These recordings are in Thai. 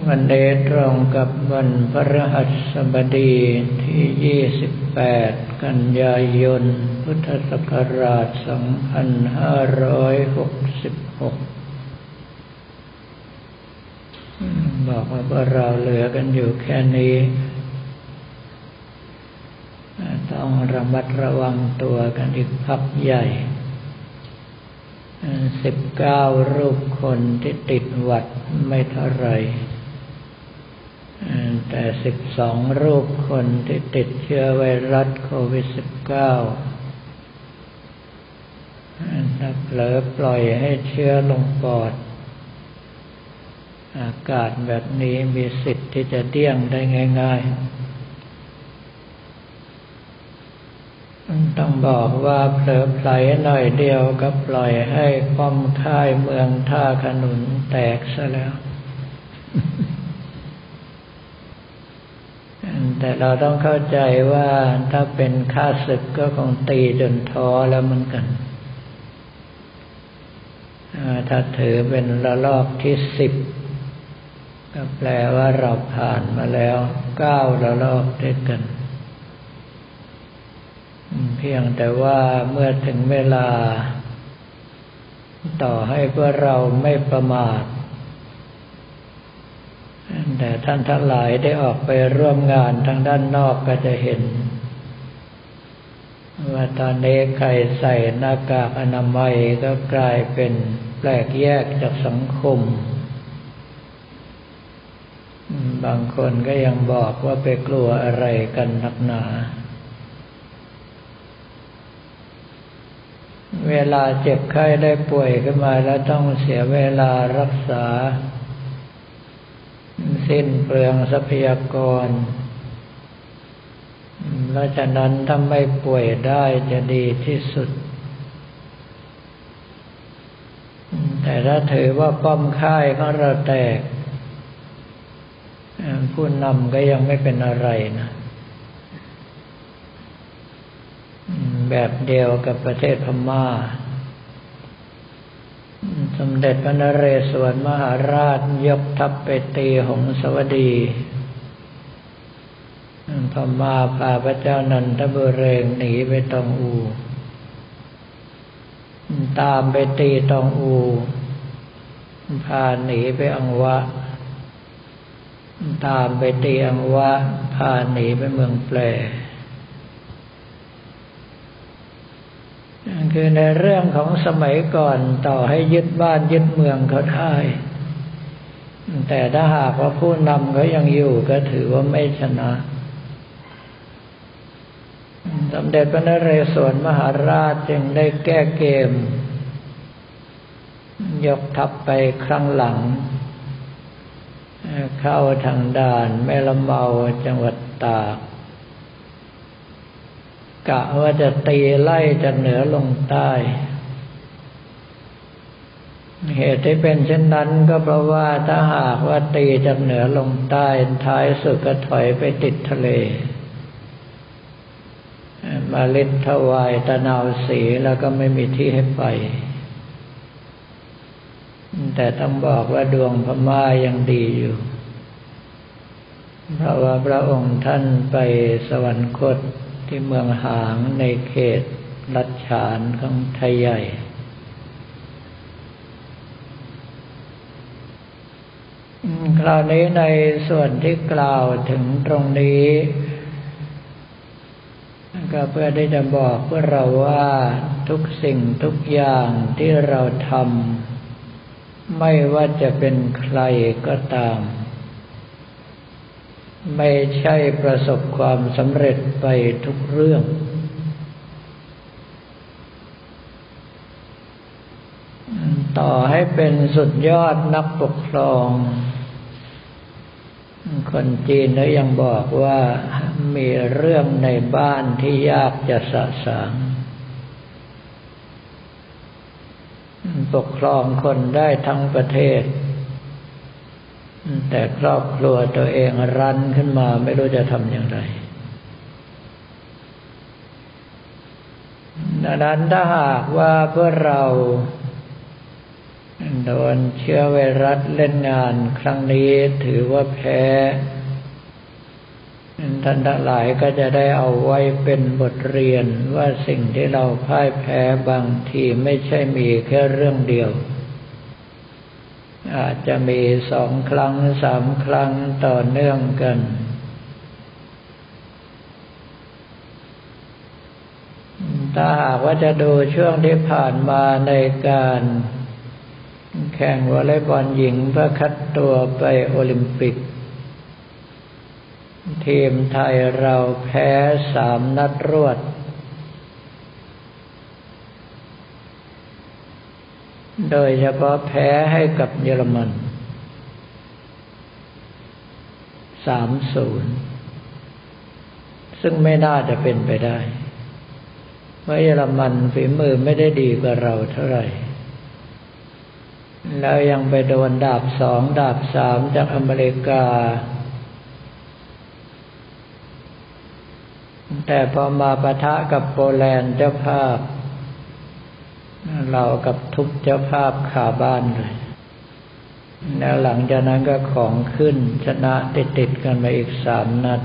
วันเดตรงกับวันพระหัสบดีที่ 28 กันยายน พุทธศักราช 2566 บอกว่าวกเราเหลือกันอยู่แค่นี้ ต้องระมัดระวังตัวกันอีกพักใหญ่สิบเก้ารูปคนที่ติดหวัดไม่เท่าไร แต่สิบสองรูปคนที่ติดเชื้อไวรัสโควิดสิบเก้าถ้าเผลอปล่อยให้เชื้อลงปอด อากาศแบบนี้มีสิทธิ์ที่จะเดี้ยงได้ง่าย ๆ ต้องบอกว่าเผลอไผลหน่อยเดียวก็ปล่อยให้ป้อมค่ายเมืองท่าขนุนแตกซะแล้ว แต่เราต้องเข้าใจว่าถ้าเป็นข้าศึกก็คงตีจนท้อแล้วเหมันกัน ถ้าถือเป็นระลอกที่สิบก็แปลว่าเราผ่านมาแล้วเก้าระลอกด้วยกัน เพียงแต่ว่าเมื่อถึงเวลา ต่อให้พวกเราไม่ประมาท ท่านทั้งหลายได้ออกไปร่วมงานทางด้านนอกก็จะเห็น ว่าตอนนี้ใครใส่หน้ากากอนามัยก็กลายเป็นแปลกแยกจากสังคม บางคนก็ยังบอกว่าไปกลัวอะไรกันนักหนา เวลาเจ็บไข้ได้ป่วยขึ้นมาแล้วต้องเสียเวลารักษา สิ้นเปลืองทรัพยากร เพราะฉะนั้นถ้าไม่ป่วยได้จะดีที่สุด แต่ถ้าถือว่าป้อมค่ายของเราแตกผู้นำก็ยังไม่เป็นอะไรนะ แบบเดียวกับประเทศพม่า สมเด็จพระนเรศวรมหาราชยกทัพไปตีหงสวดีพม่าพาพระเจ้านันทบุเรงหนีไปตองอู ตามไปตีตองอู พาหนีไปอังวะ ตามไปตีอังวะ พาหนีไปเมืองแปล คือในเรื่องของสมัยก่อนต่อให้ยึดบ้านยึดเมืองเขาได้ แต่ถ้าหากว่าผู้นำเขายังอยู่ก็ถือว่าไม่ชนะสมเด็จพระนเรศวรมหาราชจึงได้แก้เกม ยกทัพไปครั้งหลัง เข้าทางด่านแม่ละเมาจังหวัดตาก กะว่าจะตีไล่จากเหนือลงใต้ เหตุที่เป็นเช่นนั้นก็เพราะว่าถ้าหากว่าตีจากเหนือลงใต้ท้ายสุดก็ถอยไปติดทะเล มาลิดถวายตะนาวสีแล้วก็ไม่มีที่ให้ไป แต่ต้องบอกว่าดวงพม่ายังดีอยู่เพราะว่าพระองค์ท่านไปสวรรคต ที่เมืองหางในเขตรัชฉานของไทยใหญ่ คราวนี้ในส่วนที่กล่าวถึงตรงนี้ ก็เพื่อที่จะบอกพวกเราว่าทุกสิ่งทุกอย่างที่เราทำไม่ว่าจะเป็นใครก็ตาม ไม่ใช่ประสบความสำเร็จไปทุกเรื่อง ต่อให้เป็นสุดยอดนักปกครอง คนจีนเขายังบอกว่ามีเรื่องในบ้านที่ยากจะสะสาง ปกครองคนได้ทั้งประเทศ แต่ครอบครัวตัวเองรันขึ้นมาไม่รู้จะทำอย่างไรดังนั้นถ้าหากว่าเพื่อเราโดนเชื้อไวรัสเล่นงานครั้งนี้ถือว่าแพ้ท่านทั้งหลายก็จะได้เอาไว้เป็นบทเรียนว่าสิ่งที่เราพ่ายแพ้บางทีไม่ใช่มีแค่เรื่องเดียว อาจจะมีสองครั้งสามครั้งต่อเนื่องกัน ถ้าหากว่าจะดูช่วงที่ผ่านมาในการ แข่งวอลเลย์บอลหญิงเพื่อคัดตัวไปโอลิมปิก ทีมไทยเราแพ้สามนัดรวด โดยเฉพาะแพ้ให้กับเยอรมันสามศูนย์ซึ่งไม่น่าจะเป็นไปได้เพราะเยอรมันฝีมือไม่ได้ดีกว่าเราเท่าไหร่ แล้วยังไปโดนดาบสองดาบสามจากอเมริกา แต่พอมาปะทะกับโปแลนด์เจ้าภาพ เรากับทุบเจ้าภาพขาบ้านเลย แล้วหลังจากนั้นก็ของขึ้นชนะติดติดกันมาอีกสามนัด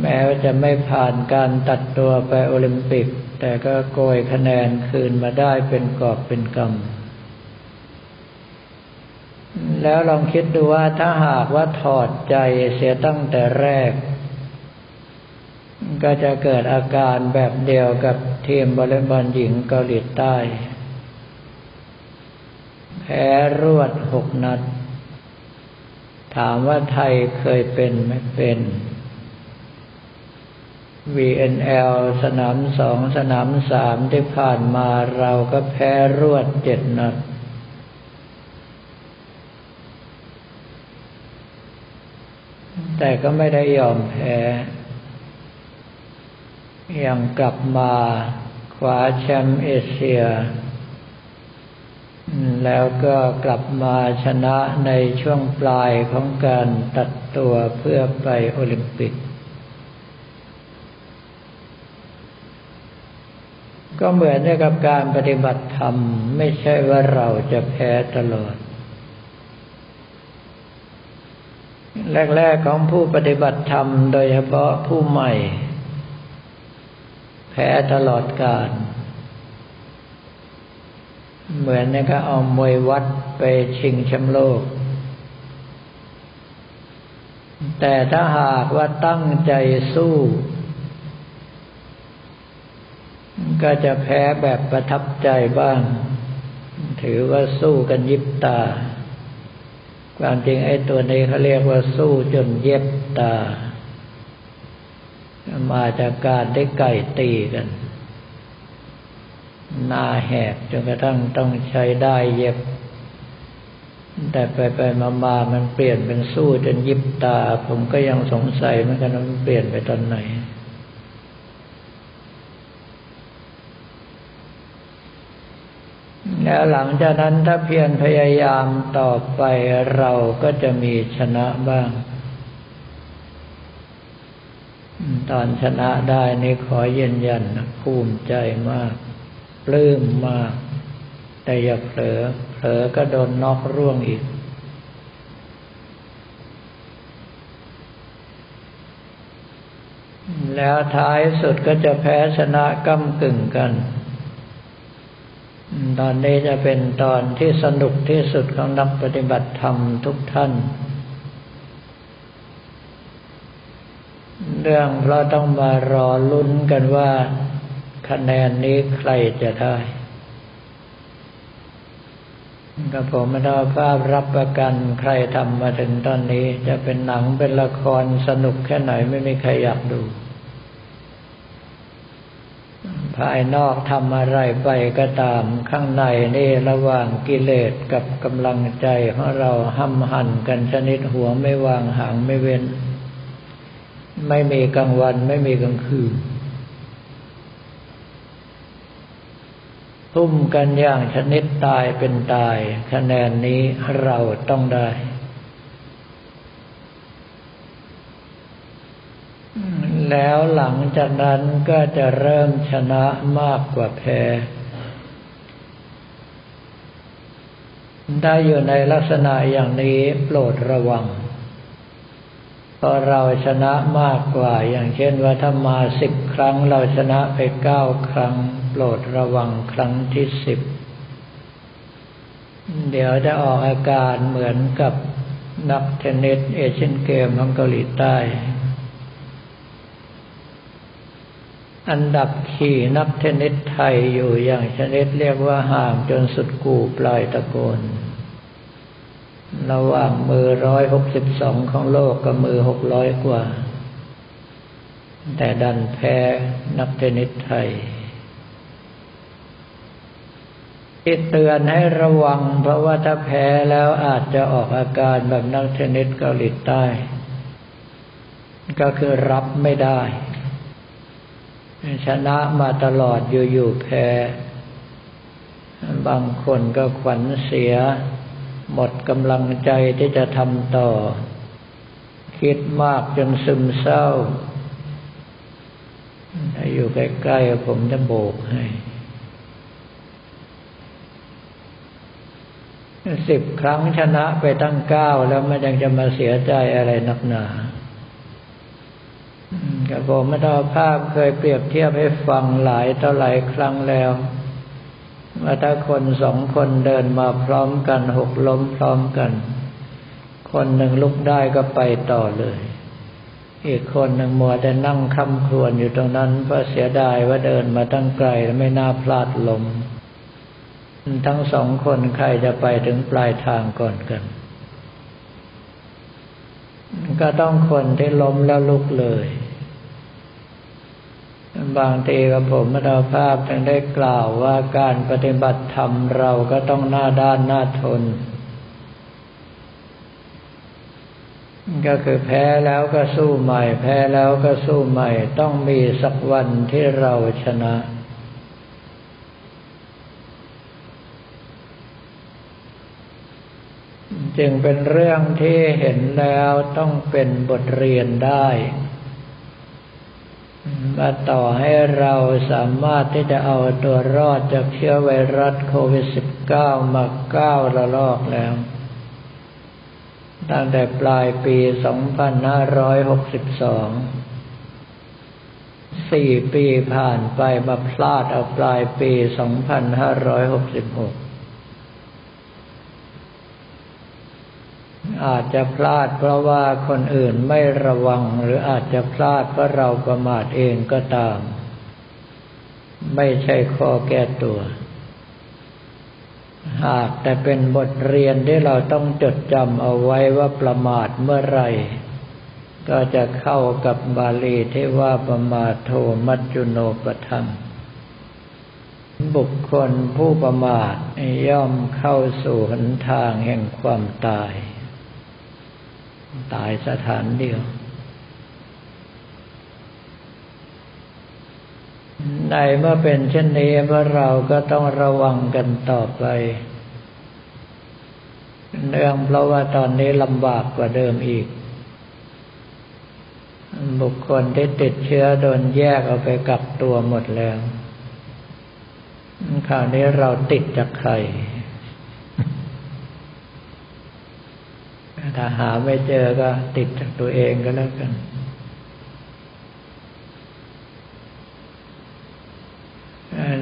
แม้ว่าจะไม่ผ่านการตัดตัวไปโอลิมปิก แต่ก็โกยคะแนนคืนมาได้เป็นกอบเป็นกำแล้วลองคิดดูว่าถ้าหากว่าถอดใจเสียตั้งแต่แรก ก็จะเกิดอาการแบบเดียวกับทีมบอลเลย์บอลหญิงเกาหลีใต้ แพ้รวดหกนัด ถามว่าไทยเคยเป็นไหมเป็น VNL สนามสองสนามสามที่ผ่านมาเราก็แพ้รวดเจ็ดนัดแต่ก็ไม่ได้ยอมแพ้ ยังกลับมาคว้าแชมป์เอเชีย แล้วก็กลับมาชนะในช่วงปลายของการตัดตัวเพื่อไปโอลิมปิก ก็เหมือนกับการปฏิบัติธรรม ไม่ใช่ว่าเราจะแพ้ตลอดแรก ๆ ของผู้ปฏิบัติธรรมโดยเฉพาะผู้ใหม่ แพ้ตลอดกาลเหมือนนี่ก็เอามวยวัดไปชิงแชมป์โลก แต่ถ้าหากว่าตั้งใจสู้ ก็จะแพ้แบบประทับใจบ้าง ถือว่าสู้กันยิบตา ความจริงไอ้ตัวนี้เขาเรียกว่าสู้จนเย็บตา มาจากการได้ไก่ตีกันหน้าแหกจนกระทั่งต้องใช้ได้เย็บ แต่ไปไปมามามันเปลี่ยนเป็นสู้จนยิบตา ผมก็ยังสงสัยเหมือนกันว่ามันเปลี่ยนไปตอนไหน แล้วหลังจากนั้นถ้าเพียรพยายามต่อไปเราก็จะมีชนะบ้าง ตอนชนะได้นี่ขอยืนยันภูมิใจมาก ปลื้มมาก แต่อย่าเผลอ เผลอก็โดนนอกร่วงอีก แล้วท้ายสุดก็จะแพ้ชนะก้ากึ่งกัน ตอนนี้จะเป็นตอนที่สนุกที่สุดของนักปฏิบัติธรรมทุกท่าน เรื่องเราต้องมารอลุ้นกันว่าคะแนนนี้ใครจะได้กับผมไม่ได้ภาพรับประกันใครทำมาถึงตอนนี้ จะเป็นหนังเป็นละครสนุกแค่ไหนไม่มีใครอยากดู ภายนอกทำอะไรไปก็ตามข้างในนี่ระหว่างกิเลสกับกำลังใจของเราห้ำหั่นกันชนิดหัวไม่วางหางไม่เว้น ไม่มีกลางวันไม่มีกลางคืน ทุ่มกันอย่างชนิดตายเป็นตาย คะแนนนี้เราต้องได้ แล้วหลังจากนั้นก็จะเริ่มชนะมากกว่าแพ้ได้อยู่ในลักษณะอย่างนี้โปรดระวัง พอเราชนะมากกว่า อย่างเช่นว่าถ้ามาสิบครั้ง เราชนะไปเก้าครั้ง โปรดระวังครั้งที่สิบ เดี๋ยวจะออกอาการเหมือนกับนักเทนนิสเอเชียนเกมของเกาหลีใต้ อันดับขี่นักเทนนิสไทยอยู่อย่างชนิดเรียกว่าห่างจนสุดกูปลายตะโกน ระหว่างมือร้อยหกสิบสองของโลกกับมือหกร้อยกว่า แต่ดันแพ้นักเทนนิสไทยที่เตือนให้ระวัง เพราะว่าถ้าแพ้แล้วอาจจะออกอาการแบบนักเทนนิสเกาหลีใต้ ก็คือรับไม่ได้ ชนะมาตลอดอยู่ๆแพ้ บางคนก็ขวัญเสีย มดกำลังใจที่จะทำต่อ คิดมากจนซึมเศร้า ถ้าอยู่ใกล้ๆผมจะโบกให้สิบครั้งชนะไปตั้งเก้าแล้วมันยังจะมาเสียใจอะไรนักหนากับผมไม่ต้องภาพเคยเปรียบเทียบให้ฟังหลายต่อหลายครั้งแล้ว ว่าถ้าคนสองคนเดินมาพร้อมกันหกล้มพร้อมกัน คนหนึ่งลุกได้ก็ไปต่อเลย อีกคนหนึ่งมัวแต่นั่งคำครวญอยู่ตรงนั้นเพราะเสียดายว่าเดินมาตั้งไกลและไม่น่าพลาดลมทั้งสองคนใครจะไปถึงปลายทางก่อนกัน ก็ต้องคนที่ล้มแล้วลุกเลย บางทีกับผมมรภาพจึงได้กล่าวว่าการปฏิบัติธรรมเราก็ต้องหน้าด้านหน้าทน ก็คือแพ้แล้วก็สู้ใหม่ แพ้แล้วก็สู้ใหม่ ต้องมีสักวันที่เราชนะ จึงเป็นเรื่องที่เห็นแล้วต้องเป็นบทเรียนได้ มาต่อให้เราสามารถที่จะเอาตัวรอดจากเชื้อไวรัสโควิด -19 มาเก้าระลอกแล้ว ตั้งแต่ปลายปี 2562 สี่ปีผ่านไปมาพลาดเอาปลายปี 2566 อาจจะพลาดเพราะว่าคนอื่นไม่ระวังหรืออาจจะพลาดเพราะเราประมาทเองก็ตาม ไม่ใช่ข้อแก้ตัว หากแต่เป็นบทเรียนที่เราต้องจดจำเอาไว้ว่าประมาทเมื่อไรก็จะเข้ากับบาลีที่ว่าประมาทโทมัจจุโนปทังบุคคลผู้ประมาทย่อมเข้าสู่หนทางแห่งความตาย ตายสถานเดียว ในเมื่อเป็นเช่นนี้เมื่อเราก็ต้องระวังกันต่อไป เนื่องเพราะว่าตอนนี้ลำบากกว่าเดิมอีก บุคคลที่ติดเชื้อโดนแยกเอาไปกักตัวหมดแล้ว คราวนี้เราติดจากใคร ถ้าหาไม่เจอก็ติดจากตัวเองก็แล้วกัน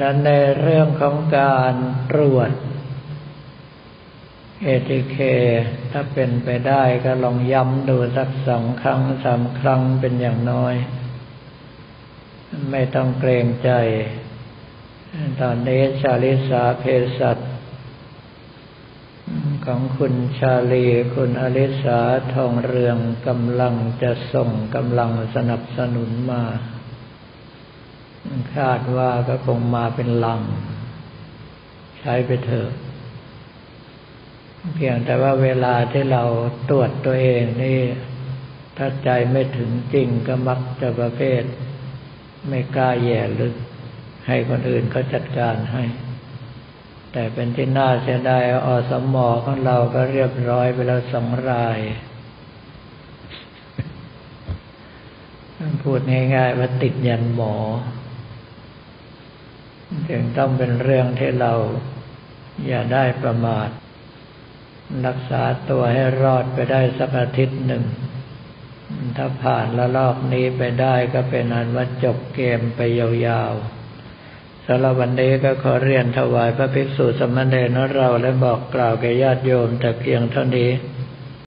นั้นในเรื่องของการตรวจเอทีเคถ้าเป็นไปได้ก็ลองย้ำดูสักสองครั้งสามครั้งเป็นอย่างน้อย ไม่ต้องเกรงใจ ตอนนี้ชาลิสาเพสัต ของคุณชาลีคุณอลิสาทองเรืองกำลังจะส่งกำลังสนับสนุนมา คาดว่าก็คงมาเป็นลัง ใช้ไปเถอะเพียงแต่ว่าเวลาที่เราตรวจตัวเองนี่ ถ้าใจไม่ถึงจริงก็มักจะประเภท ไม่กล้าแย่ลึก ให้คนอื่นเขาจัดการให้ แต่เป็นที่น่าเสียดายอสมอของเราก็เรียบร้อยไปแล้วสองราย พูดง่ายๆว่าติดยันหมอ จึงต้องเป็นเรื่องที่เราอย่าได้ประมาท รักษาตัวให้รอดไปได้สักอาทิตย์หนึ่ง ถ้าผ่านละลอกนี้ไปได้ก็เป็นอันว่าจบเกมไปยาวๆ สำหรับวันนี้ก็ขอเรียนถวายพระภิกษุสมณเณรเราและบอกกล่าวแก่ญาติโยมแต่เพียงเท่านี้